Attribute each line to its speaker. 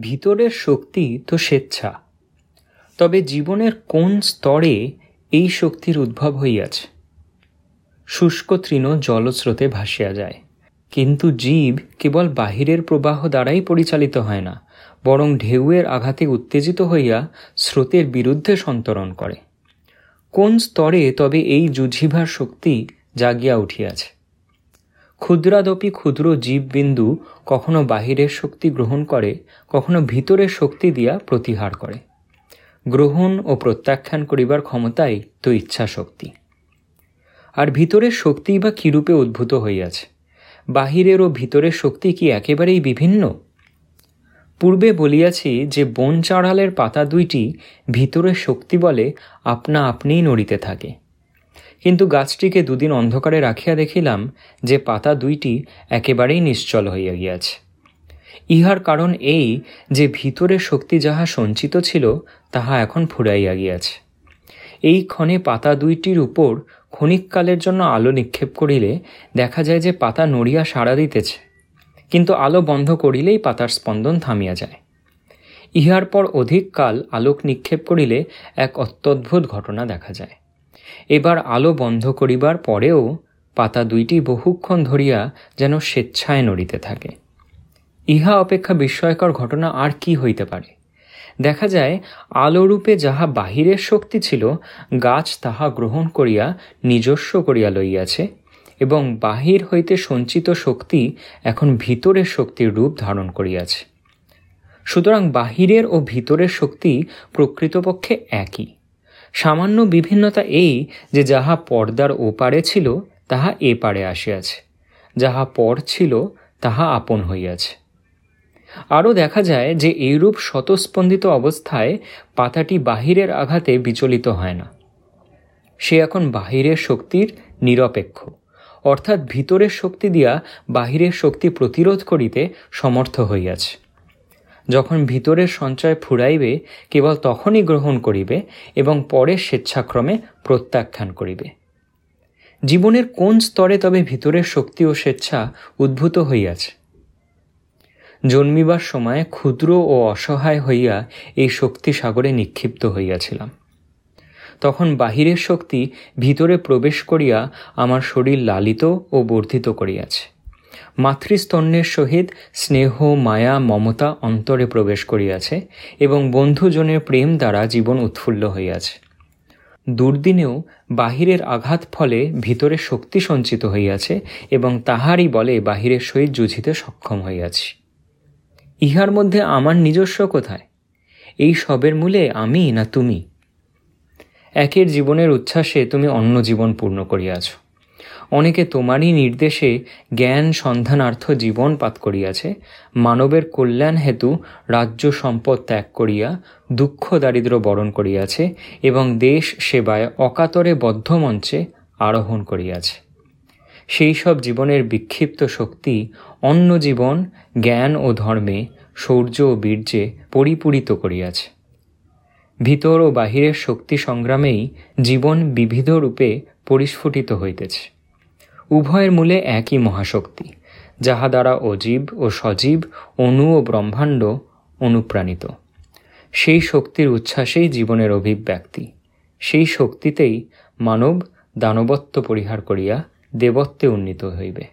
Speaker 1: ভিতরের শক্তি তো স্বেচ্ছা। তবে জীবনের কোন স্তরে এই শক্তির উদ্ভব হইয়াছে? শুষ্ক তৃণ জলস্রোতে ভাসিয়া যায়। কিন্তু জীব কেবল বাহিরের প্রবাহ দ্বারাই পরিচালিত হয় না, বরং ঢেউয়ের আঘাতে উত্তেজিত হইয়া স্রোতের বিরুদ্ধে সন্তরণ করে। কোন স্তরে তবে এই যুঝিভার শক্তি জাগিয়া উঠিয়াছে? ক্ষুদ্রাদপি ক্ষুদ্র জীববিন্দু কখনো বাহিরের শক্তি গ্রহণ করে, কখনো ভিতরের শক্তি দিয়া প্রতিহার করে। গ্রহণ ও প্রত্যাখ্যান করিবার ক্ষমতাই তো ইচ্ছা শক্তি আর ভিতরের শক্তি বা কীরূপে উদ্ভূত হইয়াছে? বাহিরের ও ভিতরের শক্তি কি একেবারেই বিভিন্ন? পূর্বে বলিয়াছি যে বন চাড়ালের পাতা দুইটি ভিতরের শক্তি বলে আপনা আপনিই নড়িতে থাকে। কিন্তু গাছটিকে দুদিন অন্ধকারে রাখিয়া দেখিলাম যে পাতা দুইটি একেবারেই নিশ্চল হইয়া গিয়াছে। ইহার কারণ এই যে ভিতরে শক্তি যাহা সঞ্চিত ছিল, তাহা এখন ফুরাইয়া গিয়াছে। এই ক্ষণে পাতা দুইটির উপর ক্ষণিককালের জন্য আলো নিক্ষেপ করিলে দেখা যায় যে পাতা নড়িয়া সাড়া দিতেছে, কিন্তু আলো বন্ধ করিলেই পাতার স্পন্দন থামিয়া যায়। ইহার পর অধিক কাল আলোক নিক্ষেপ করিলে এক অত্যদ্ভুত ঘটনা দেখা যায়। এবার আলো বন্ধ করিবার পরেও পাতা দুইটি বহুক্ষণ ধরিয়া যেন স্বেচ্ছায় নড়িতে থাকে। ইহা অপেক্ষা বিস্ময়কর ঘটনা আর কি হইতে পারে? দেখা যায়, আলোরূপে যাহা বাহিরের শক্তি ছিল, গাছ তাহা গ্রহণ করিয়া নিজস্ব করিয়া লইয়াছে এবং বাহির হইতে সঞ্চিত শক্তি এখন ভিতরের শক্তির রূপ ধারণ করিয়াছে। সুতরাং বাহিরের ও ভিতরের শক্তি প্রকৃতপক্ষে একই। সামান্য বিভিন্নতা এই যে যাহা পর্দার ওপারে ছিল, তাহা এ পারে আসিয়াছে। যাহা পর ছিল, তাহা আপন হইয়াছে। আরও দেখা যায় যে এইরূপ স্বতঃস্পন্দিত অবস্থায় পাতাটি বাহিরের আঘাতে বিচলিত হয় না। সে এখন বাহিরের শক্তির নিরপেক্ষ। অর্থাৎ ভিতরের শক্তি দিয়া বাহিরের শক্তি প্রতিরোধ করিতে সমর্থ হইয়াছে। যখন ভিতরের সঞ্চয় ফুরাইবে, কেবল তখনই গ্রহণ করিবে এবং পরে স্বেচ্ছাক্রমে প্রত্যাখ্যান করিবে। জীবনের কোন স্তরে তবে ভিতরের শক্তি ও স্বেচ্ছা উদ্ভূত হইয়াছে? জন্মিবার সময় ক্ষুদ্র ও অসহায় হইয়া এই শক্তি সাগরে নিক্ষিপ্ত হইয়াছিলাম। তখন বাহিরের শক্তি ভিতরে প্রবেশ করিয়া আমার শরীর লালিত ও বর্ধিত করিয়াছে। মাতৃস্তন্যের সহিত স্নেহ, মায়া, মমতা অন্তরে প্রবেশ করিয়াছে এবং বন্ধুজনের প্রেম দ্বারা জীবন উৎফুল্ল হইয়াছে। দুর্দিনেও বাহিরের আঘাত ফলে ভিতরে শক্তি সঞ্চিত হইয়াছে এবং তাহারই বলে বাহিরের সহিত যুঝিতে সক্ষম হইয়াছি। ইহার মধ্যে আমার নিজস্ব কোথায়? এই সবের মূলে আমি না তুমি? একের জীবনের উচ্ছ্বাসে তুমি অন্য জীবন পূর্ণ করিয়াছ। অনেকে তোমারই নির্দেশে জ্ঞান সন্ধানার্থ জীবন পাত করিয়াছে। মানবের কল্যাণ হেতু রাজ্য সম্পদ ত্যাগ করিয়া দুঃখ দারিদ্র বরণ করিয়াছে এবং দেশ সেবায় অকাতরে বদ্ধ মঞ্চে আরোহণ করিয়াছে। সেই সব জীবনের বিক্ষিপ্ত শক্তি অন্য জীবন, জ্ঞান ও ধর্মে শৌর্য ও বীর্যে পরিপূরিত করিয়াছে। ভিতর ও বাহিরের শক্তি সংগ্রামেই জীবন বিবিধ রূপে পরিস্ফুটিত হইতেছে। উভয়ের মূলে একই মহাশক্তি, যাহা দ্বারা অজীব ও সজীব অণু ও ব্রহ্মাণ্ড অনুপ্রাণিত। সেই শক্তির উচ্ছ্বাসেই জীবনের অভিব্যক্তি। সেই শক্তিতেই মানব দানবত্ব পরিহার করিয়া দেবত্বে উন্নীত হইবে।